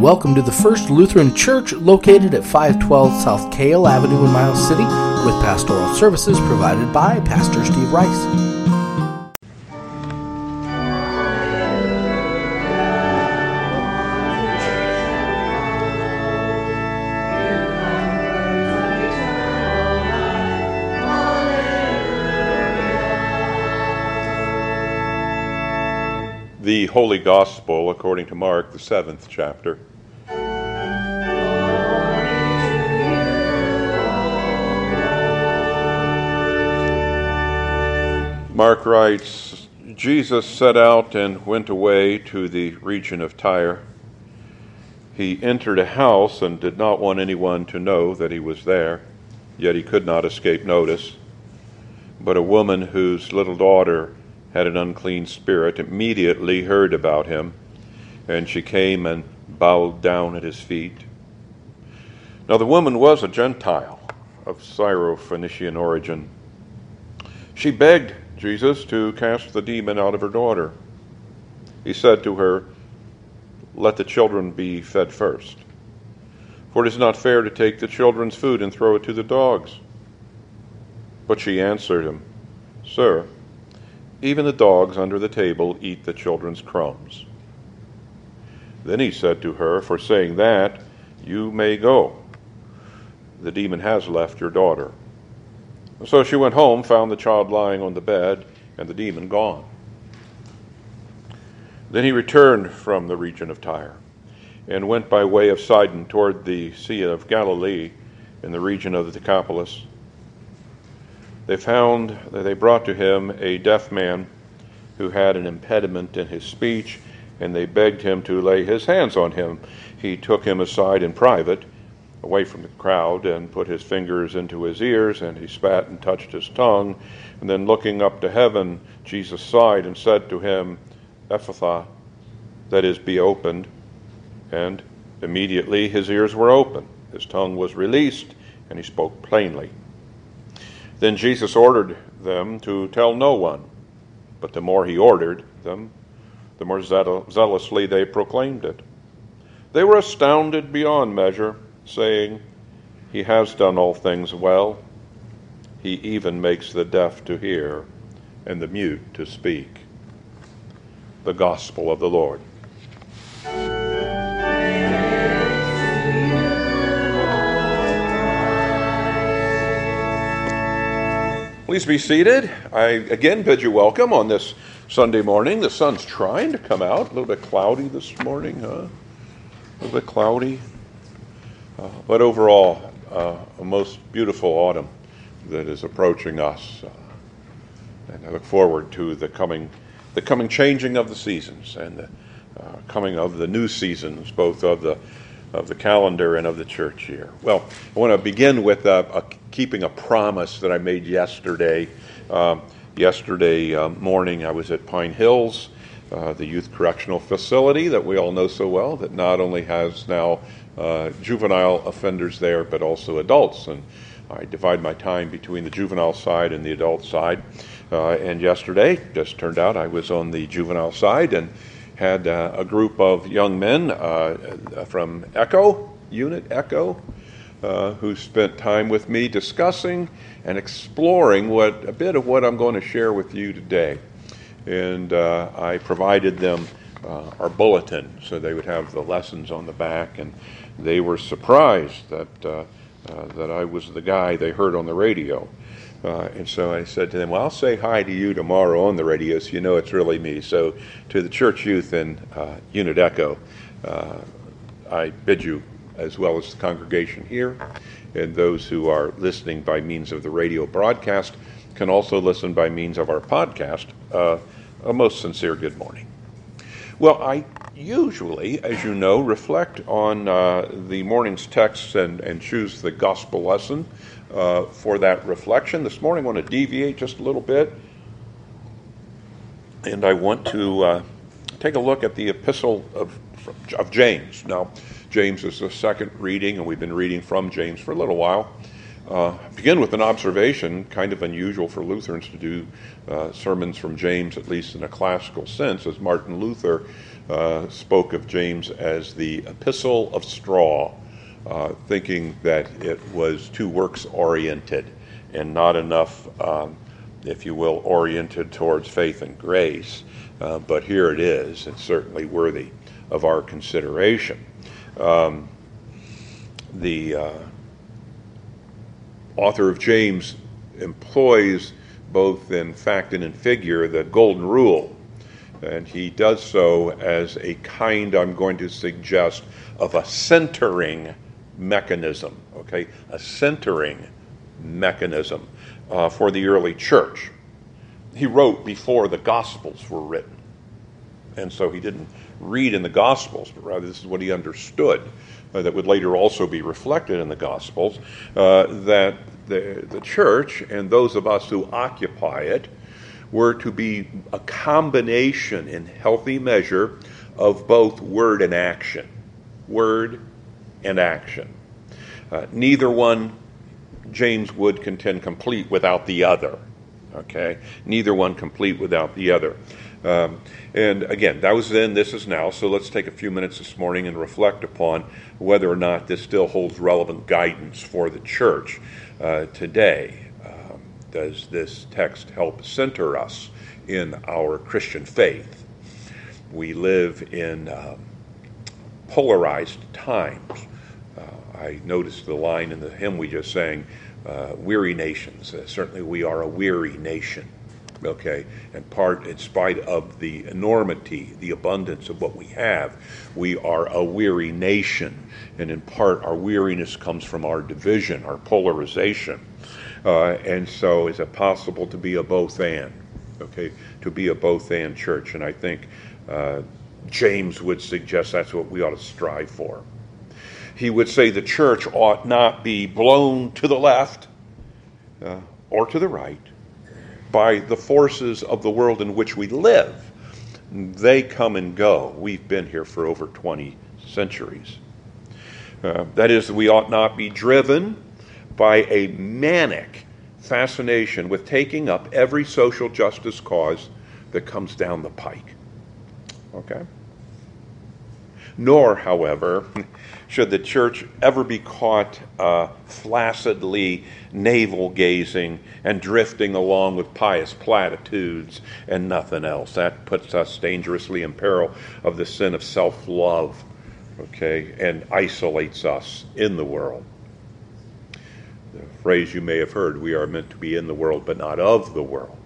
welcome to the First Lutheran Church located at 512 South Kale Avenue in Miles City with pastoral services provided by Pastor Steve Rice. The Holy Gospel according to Mark, the seventh chapter. Mark writes Jesus set out and went away to the region of Tyre. He entered a house and did not want anyone to know that he was there, yet he could not escape notice. But a woman whose little daughter had an unclean spirit immediately heard about him, and she came and bowed down at his feet. Now the woman was a Gentile of Syro-Phoenician origin. She begged Jesus to cast the demon out of her daughter. He said to her, Let the children be fed first, for it is not fair to take the children's food and throw it to the dogs. But she answered him, Sir, even the dogs under the table eat the children's crumbs. Then he said to her, For saying that, you may go. The demon has left your daughter. So she went home, found the child lying on the bed, and the demon gone. Then he returned from the region of Tyre and went by way of Sidon toward the Sea of Galilee in the region of the Decapolis they found that they brought to him a deaf man who had an impediment in his speech, and they begged him to lay his hands on him. He took him aside in private, away from the crowd, and put his fingers into his ears, and he spat and touched his tongue. And then looking up to heaven, Jesus sighed and said to him, Ephphatha, that is, be opened. And immediately his ears were open, his tongue was released, and he spoke plainly. Then Jesus ordered them to tell no one, but the more he ordered them, the more zealously they proclaimed it. They were astounded beyond measure, saying, He has done all things well. He even makes the deaf to hear and the mute to speak. The Gospel of the Lord. Please be seated. I again bid you welcome on this Sunday morning. The sun's trying to come out. A little bit cloudy this morning, huh? A little bit cloudy. Uh, but overall, uh, a most beautiful autumn that is approaching us. Uh, and I look forward to the coming, the coming changing of the seasons and the coming of the new seasons, both of the of the calendar and of the church year. Well, I want to begin with keeping a promise that I made yesterday. Um, yesterday uh, morning, I was at Pine Hills, the youth correctional facility that we all know so well, that not only has now uh, juvenile offenders there, but also adults. And I divide my time between the juvenile side and the adult side. Uh, and yesterday, just turned out I was on the juvenile side and had uh, a group of young men uh, from Echo, Unit Echo, uh, who spent time with me discussing and exploring what a bit of what I'm going to share with you today. And I provided them uh, our bulletin so they would have the lessons on the back, and they were surprised that uh, that I was the guy they heard on the radio. Uh, and so I said to them, Well, I'll say hi to you tomorrow on the radio so you know it's really me. So to the church youth in uh, Unit Echo, uh, I bid you, as well as the congregation here, and those who are listening by means of the radio broadcast can also listen by means of our podcast, uh, a most sincere good morning. Well, I usually, as you know, reflect on uh, the morning's texts and, and choose the gospel lesson uh, for that reflection. This morning, I want to deviate just a little bit, and I want to uh, take a look at the epistle of, of James. Now, James is the second reading, and we've been reading from James for a little while. Uh, begin with an observation, kind of unusual for Lutherans to do uh, sermons from James, at least in a classical sense, as Martin Luther uh, spoke of James as the epistle of straw, uh, thinking that it was too works oriented and not enough, um, if you will, oriented towards faith and grace. Uh, but here it is. It's certainly worthy of our consideration. Um, the uh, author of James employs both in fact and in figure the golden rule. And he does so as a kind, I'm going to suggest, of a centering mechanism, okay? A centering mechanism uh, for the early church. He wrote before the Gospels were written. And so he didn't read in the Gospels, but rather this is what he understood uh, that would later also be reflected in the Gospels uh, that the, the church and those of us who occupy it were to be a combination in healthy measure of both word and action. Word and action. Uh, neither one, James would contend, complete without the other. Okay? Neither one complete without the other. Um, and again, that was then, this is now, so let's take a few minutes this morning and reflect upon whether or not this still holds relevant guidance for the church uh, today. Does this text help center us in our Christian faith? We live in um, polarized times. Uh, I noticed the line in the hymn we just sang, uh, Weary Nations. Uh, certainly, we are a weary nation okay, and part, in spite of the enormity, the abundance of what we have, we are a weary nation. And in part, our weariness comes from our division, our polarization. Uh, and so, is it possible to be a both and? Okay, to be a both and church. And I think uh, James would suggest that's what we ought to strive for. He would say the church ought not be blown to the left uh, or to the right, by the forces of the world in which we live. They come and go. We've been here for over 20 centuries. Uh, that is, we ought not be driven by a manic fascination with taking up every social justice cause that comes down the pike. Okay? Nor, however, should the church ever be caught uh, flaccidly navel gazing and drifting along with pious platitudes and nothing else. That puts us dangerously in peril of the sin of self love, okay, and isolates us in the world. Phrase you may have heard we are meant to be in the world, but not of the world.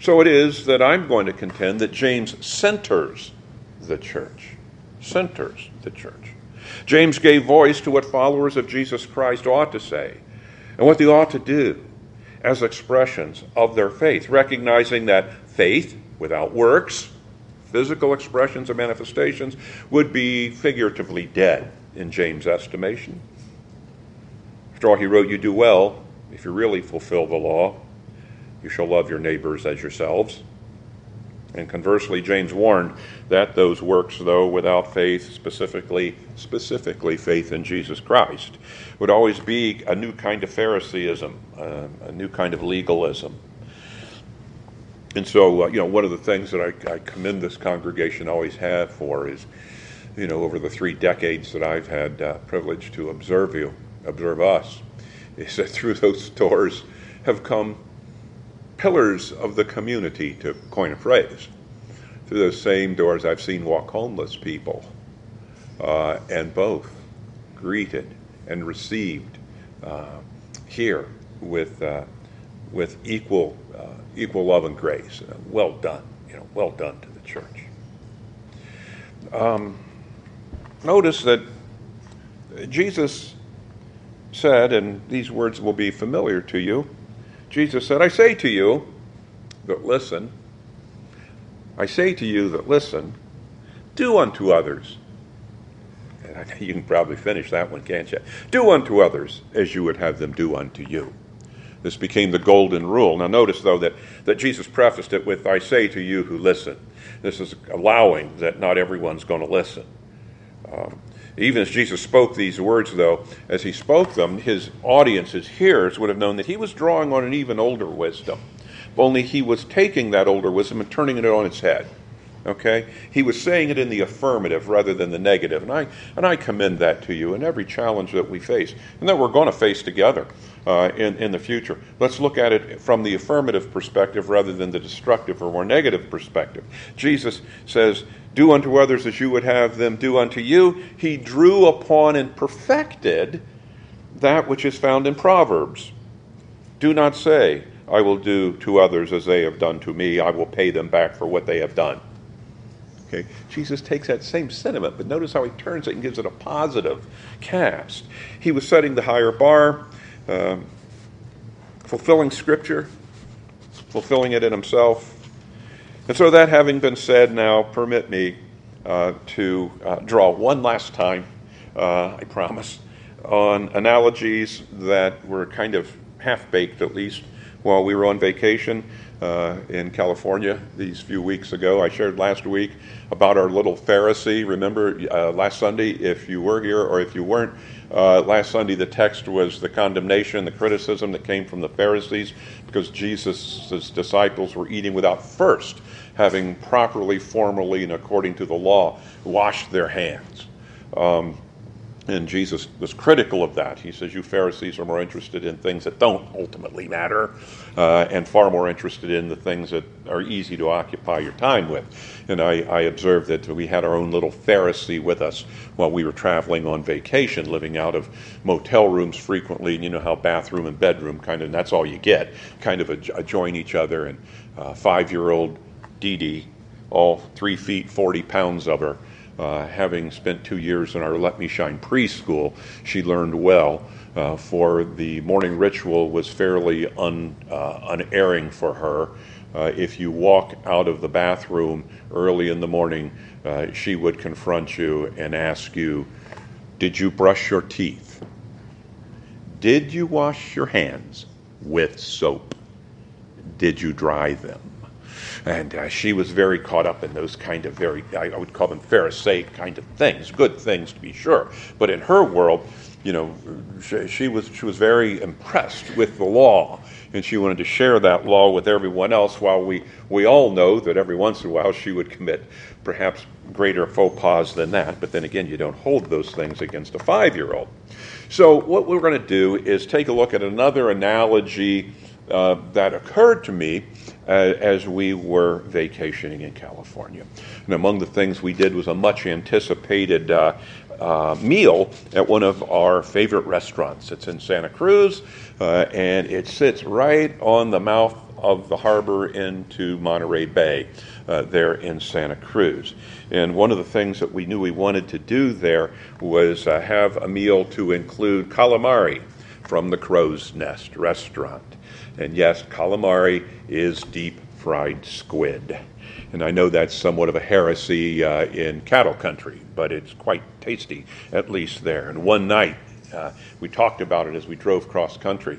So it is that I'm going to contend that James centers the church. Centers the church. James gave voice to what followers of Jesus Christ ought to say and what they ought to do as expressions of their faith, recognizing that faith without works, physical expressions or manifestations, would be figuratively dead in James' estimation. After all, he wrote, You do well if you really fulfill the law. You shall love your neighbors as yourselves. And conversely, James warned that those works, though without faith, specifically specifically faith in Jesus Christ, would always be a new kind of Phariseeism, uh, a new kind of legalism. And so, uh, you know, one of the things that I, I commend this congregation always have for is, you know, over the three decades that I've had uh, privilege to observe you, observe us, is that through those doors have come pillars of the community, to coin a phrase. Through those same doors, I've seen walk homeless people, uh, and both greeted and received uh, here with uh, with equal uh, equal love and grace. Uh, well done, you know, well done to the church. Um, notice that Jesus said, and these words will be familiar to you. Jesus said, I say to you that listen, I say to you that listen, do unto others. And you can probably finish that one, can't you? Do unto others as you would have them do unto you. This became the golden rule. Now, notice, though, that, that Jesus prefaced it with, I say to you who listen. This is allowing that not everyone's going to listen. Um, even as Jesus spoke these words, though, as he spoke them, his audience, his hearers, would have known that he was drawing on an even older wisdom. Only he was taking that older wisdom and turning it on its head. Okay? He was saying it in the affirmative rather than the negative. And I, and I commend that to you in every challenge that we face and that we're going to face together uh, in, in the future. Let's look at it from the affirmative perspective rather than the destructive or more negative perspective. Jesus says, Do unto others as you would have them do unto you. He drew upon and perfected that which is found in Proverbs. Do not say, I will do to others as they have done to me. I will pay them back for what they have done. Okay? Jesus takes that same sentiment, but notice how he turns it and gives it a positive cast. He was setting the higher bar, um, fulfilling Scripture, fulfilling it in himself. And so, that having been said, now permit me uh, to uh, draw one last time, uh, I promise, on analogies that were kind of half baked at least while we were on vacation uh, in California these few weeks ago. I shared last week about our little Pharisee. Remember uh, last Sunday, if you were here or if you weren't, uh, last Sunday the text was the condemnation, the criticism that came from the Pharisees because Jesus' disciples were eating without first having properly, formally, and according to the law washed their hands. Um, and Jesus was critical of that. He says, You Pharisees are more interested in things that don't ultimately matter uh, and far more interested in the things that are easy to occupy your time with. And I, I, observed that we had our own little Pharisee with us while we were traveling on vacation, living out of motel rooms frequently. And you know how bathroom and bedroom kind of, that's all you get, kind of adjoin each other. And uh, five year old Dee Dee, all three feet, 40 pounds of her uh, having spent two years in our Let Me Shine preschool, she learned well. Uh, for the morning ritual was fairly un, uh, unerring for her. Uh, if you walk out of the bathroom early in the morning, uh, she would confront you and ask you, Did you brush your teeth? Did you wash your hands with soap? Did you dry them? And uh, she was very caught up in those kind of very, I would call them Pharisaic kind of things, good things to be sure. But in her world, you know, she, she, was, she was very impressed with the law. And she wanted to share that law with everyone else while we, we all know that every once in a while she would commit perhaps greater faux pas than that. But then again, you don't hold those things against a five year old. So, what we're going to do is take a look at another analogy uh, that occurred to me as we were vacationing in California. And among the things we did was a much anticipated uh, uh, meal at one of our favorite restaurants. It's in Santa Cruz, uh, and it sits right on the mouth of the harbor into Monterey Bay uh, there in Santa Cruz. And one of the things that we knew we wanted to do there was uh, have a meal to include calamari from the Crow's Nest restaurant. And yes, calamari is deep fried squid. And I know that's somewhat of a heresy uh, in cattle country, but it's quite tasty, at least there. And one night, uh, we talked about it as we drove cross country.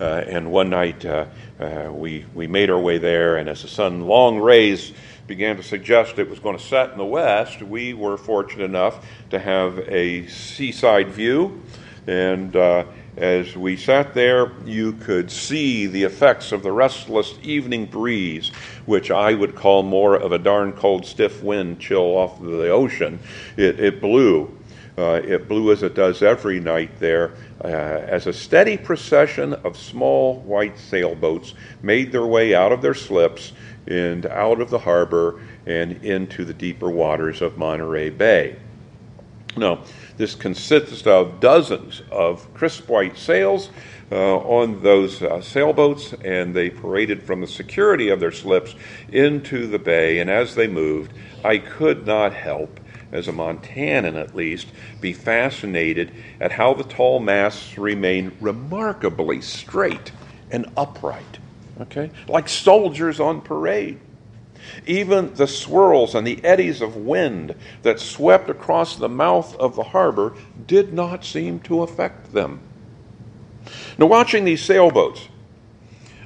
Uh, and one night, uh, uh, we, we made our way there, and as the sun, long rays, began to suggest it was going to set in the west, we were fortunate enough to have a seaside view. And uh, as we sat there, you could see the effects of the restless evening breeze, which I would call more of a darn cold, stiff wind chill off the ocean. It, it blew. Uh, it blew as it does every night there, uh, as a steady procession of small white sailboats made their way out of their slips and out of the harbor and into the deeper waters of Monterey Bay. Now, this consists of dozens of crisp white sails uh, on those uh, sailboats, and they paraded from the security of their slips into the bay. And as they moved, I could not help, as a Montanan at least, be fascinated at how the tall masts remain remarkably straight and upright. Okay? Like soldiers on parade. Even the swirls and the eddies of wind that swept across the mouth of the harbor did not seem to affect them. Now, watching these sailboats,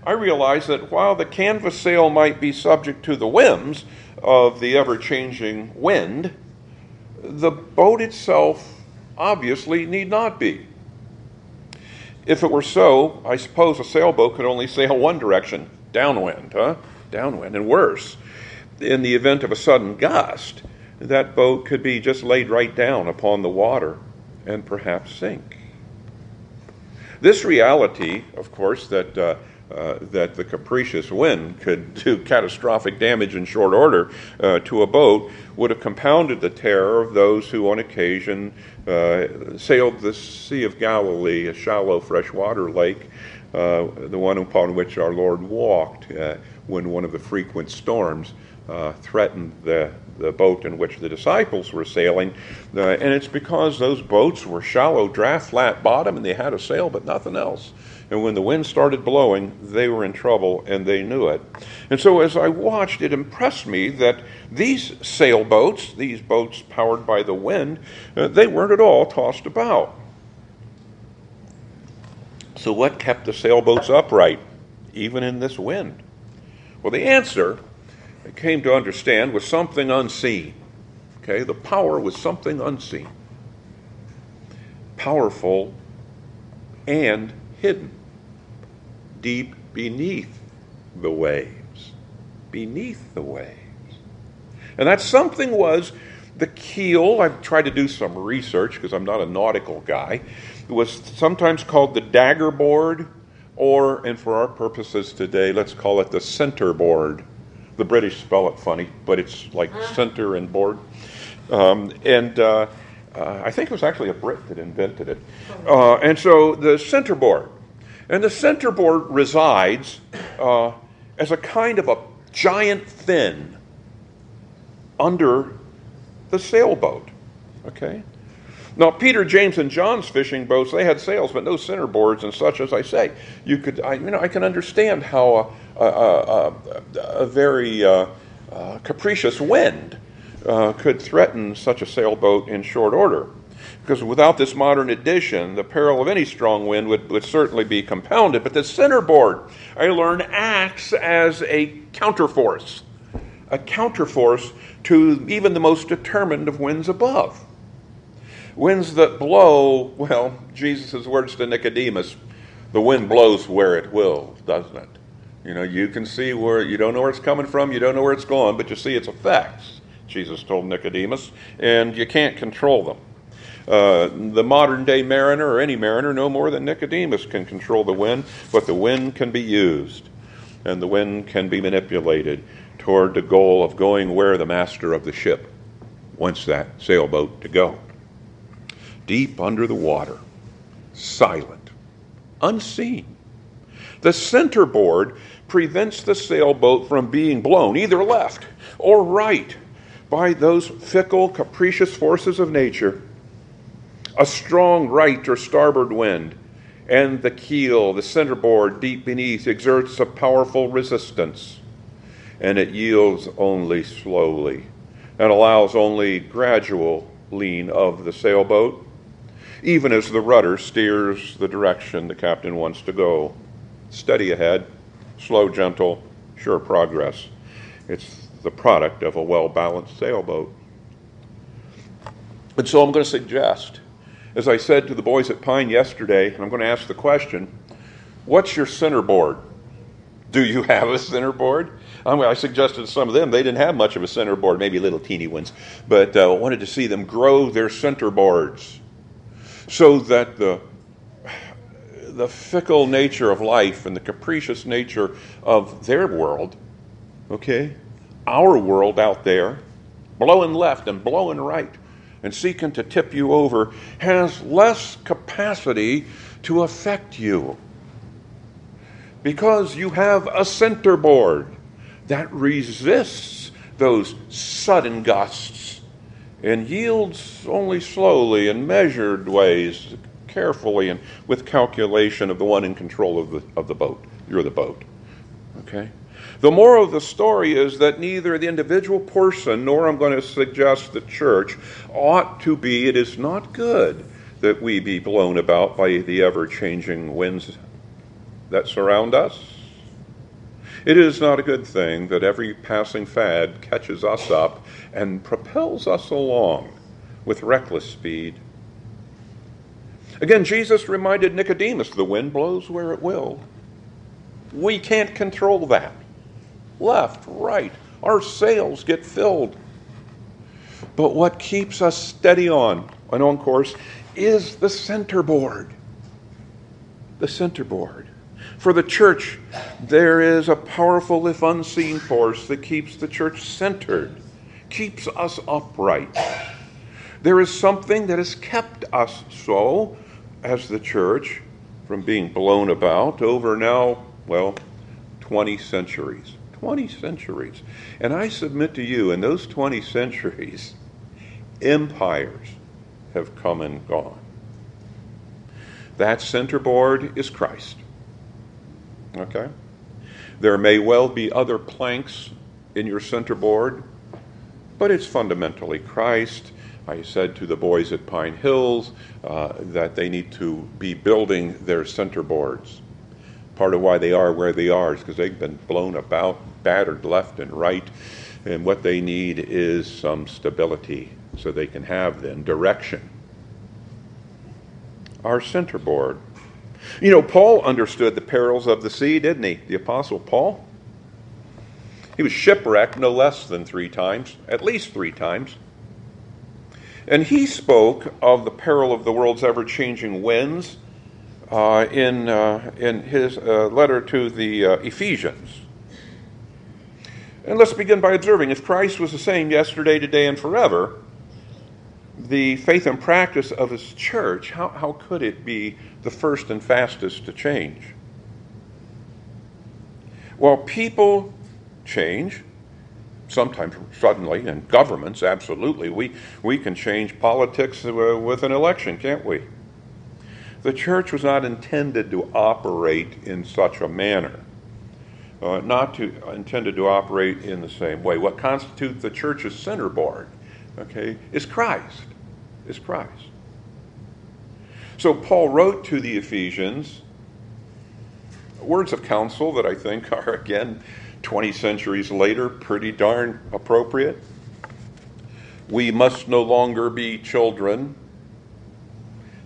I realized that while the canvas sail might be subject to the whims of the ever changing wind, the boat itself obviously need not be. If it were so, I suppose a sailboat could only sail one direction, downwind, huh? Downwind, and worse in the event of a sudden gust, that boat could be just laid right down upon the water and perhaps sink. This reality, of course, that uh, uh, that the capricious wind could do catastrophic damage in short order uh, to a boat would have compounded the terror of those who, on occasion, uh, sailed the Sea of Galilee, a shallow freshwater lake, uh, the one upon which our Lord walked uh, when one of the frequent storms threatened the the boat in which the disciples were sailing. Uh, and it's because those boats were shallow, draft, flat bottom, and they had a sail but nothing else. And when the wind started blowing, they were in trouble and they knew it. And so as I watched, it impressed me that these sailboats, these boats powered by the wind, uh, they weren't at all tossed about. So, what kept the sailboats upright, even in this wind? Well, the answer I came to understand was something unseen. Okay, the power was something unseen, powerful and hidden, deep beneath the waves. Beneath the waves. And that something was the keel. I've tried to do some research because I'm not a nautical guy. It was sometimes called the dagger board, or, and for our purposes today, let's call it the center board. The British spell it funny, but it's like center and board. Um, and uh, uh, I think it was actually a Brit that invented it. Uh, and so the center board. And the center board resides uh, as a kind of a giant fin under the sailboat. Okay? Now, Peter, James, and John's fishing boats, they had sails, but no center boards and such, as I say. You could, I, you know, I can understand how a, a, very uh, uh, capricious wind uh, could threaten such a sailboat in short order. Because without this modern addition, the peril of any strong wind would, would certainly be compounded. But the centerboard, I learned, acts as a counterforce, a counterforce to even the most determined of winds above. Winds that blow, well, Jesus' words to Nicodemus, the wind blows where it will, doesn't it? You know, you can see where you don't know where it's coming from, you don't know where it's going, but you see its effects, Jesus told Nicodemus, and you can't control them. Uh, the modern day mariner or any mariner, no more than Nicodemus, can control the wind, but the wind can be used, and the wind can be manipulated toward the goal of going where the master of the ship wants that sailboat to go. Deep under the water, silent, unseen the centerboard prevents the sailboat from being blown either left or right by those fickle, capricious forces of nature. A strong right or starboard wind, and the keel, the centerboard deep beneath, exerts a powerful resistance, and it yields only slowly and allows only gradual lean of the sailboat, even as the rudder steers the direction the captain wants to go steady ahead, slow, gentle, sure progress. It's the product of a well balanced sailboat. And so I'm going to suggest, as I said to the boys at Pine yesterday, and I'm going to ask the question what's your centerboard? Do you have a centerboard? I, I suggested to some of them they didn't have much of a centerboard, maybe little teeny ones, but uh, wanted to see them grow their centerboards so that the the fickle nature of life and the capricious nature of their world, okay, our world out there, blowing left and blowing right and seeking to tip you over, has less capacity to affect you. Because you have a centerboard that resists those sudden gusts and yields only slowly in measured ways carefully and with calculation of the one in control of the, of the boat. You're the boat. Okay? The moral of the story is that neither the individual person nor I'm going to suggest the church ought to be, it is not good that we be blown about by the ever changing winds that surround us. It is not a good thing that every passing fad catches us up and propels us along with reckless speed. Again, Jesus reminded Nicodemus the wind blows where it will. We can't control that. Left, right, Our sails get filled. But what keeps us steady on and on course is the centerboard. The centerboard. For the church, there is a powerful, if unseen, force that keeps the church centered, keeps us upright. There is something that has kept us so as the church from being blown about over now, well, 20 centuries. 20 centuries. And I submit to you, in those 20 centuries, empires have come and gone. That center board is Christ. Okay? There may well be other planks in your center board, but it's fundamentally Christ. I said to the boys at Pine Hills uh, that they need to be building their center boards. Part of why they are where they are is because they've been blown about, battered left and right, and what they need is some stability so they can have then direction. Our center board. You know, Paul understood the perils of the sea, didn't he? The Apostle Paul. He was shipwrecked no less than three times, at least three times. And he spoke of the peril of the world's ever changing winds uh, in, uh, in his uh, letter to the uh, Ephesians. And let's begin by observing if Christ was the same yesterday, today, and forever, the faith and practice of his church, how, how could it be the first and fastest to change? Well, people change, sometimes suddenly, and governments, absolutely. We, we can change politics uh, with an election, can't we? The church was not intended to operate in such a manner, uh, not to intended to operate in the same way. What constitutes the church's center board, okay, is Christ, is Christ. So Paul wrote to the Ephesians words of counsel that I think are again 20 centuries later, pretty darn appropriate. We must no longer be children.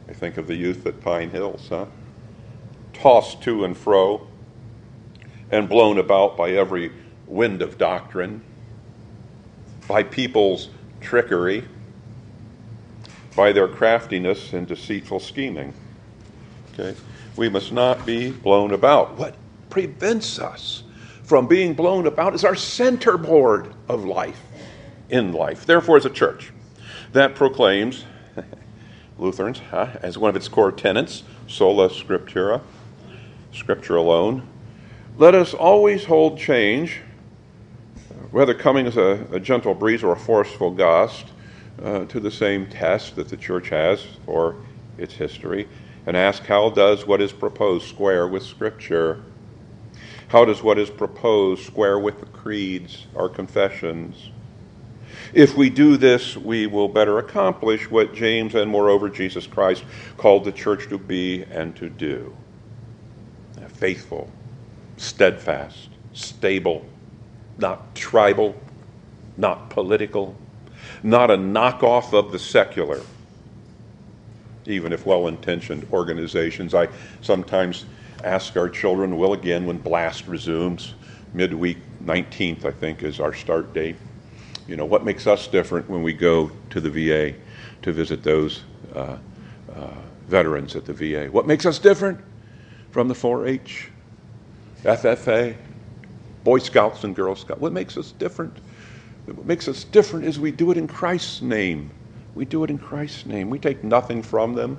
I think of the youth at Pine Hills, huh? Tossed to and fro and blown about by every wind of doctrine, by people's trickery, by their craftiness and deceitful scheming. Okay? We must not be blown about. What prevents us from being blown about is our centerboard of life, in life. Therefore, as a church that proclaims, Lutherans, huh, as one of its core tenets, sola scriptura, scripture alone, let us always hold change, whether coming as a, a gentle breeze or a forceful gust, uh, to the same test that the church has for its history, and ask how does what is proposed square with Scripture? How does what is proposed square with the creeds, our confessions? If we do this, we will better accomplish what James and moreover Jesus Christ called the church to be and to do faithful, steadfast, stable, not tribal, not political, not a knockoff of the secular, even if well intentioned organizations. I sometimes ask our children, will again when blast resumes, midweek 19th, I think, is our start date. You know, what makes us different when we go to the VA to visit those uh, uh, veterans at the VA? What makes us different from the 4 H, FFA, Boy Scouts and Girl Scouts? What makes us different? What makes us different is we do it in Christ's name. We do it in Christ's name. We take nothing from them.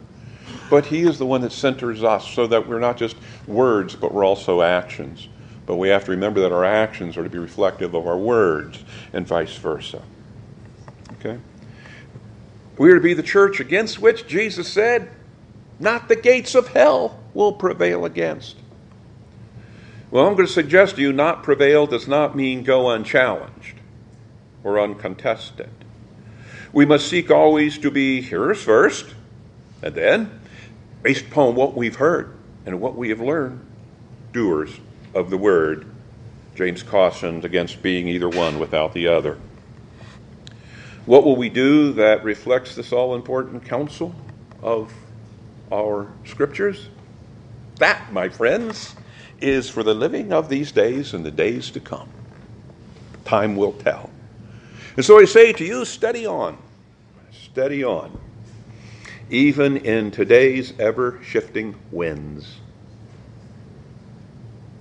But He is the one that centers us so that we're not just words, but we're also actions. But we have to remember that our actions are to be reflective of our words and vice versa. Okay? We are to be the church against which Jesus said, not the gates of hell will prevail against. Well, I'm going to suggest to you not prevail does not mean go unchallenged or uncontested. We must seek always to be hearers first, and then, based upon what we've heard and what we have learned, doers of the word. James cautioned against being either one without the other. What will we do that reflects this all important counsel of our scriptures? That, my friends, is for the living of these days and the days to come. Time will tell. And so I say to you, steady on. Steady on. Even in today's ever shifting winds.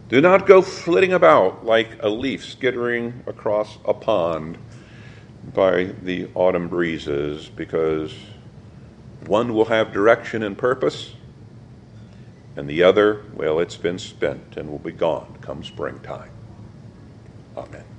Do not go flitting about like a leaf skittering across a pond by the autumn breezes, because one will have direction and purpose, and the other, well, it's been spent and will be gone come springtime. Amen.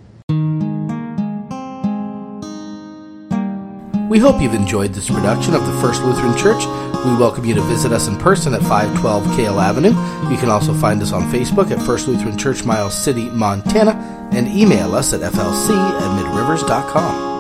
We hope you've enjoyed this production of the First Lutheran Church. We welcome you to visit us in person at 512 Kale Avenue. You can also find us on Facebook at First Lutheran Church, Miles City, Montana, and email us at flc at midrivers.com.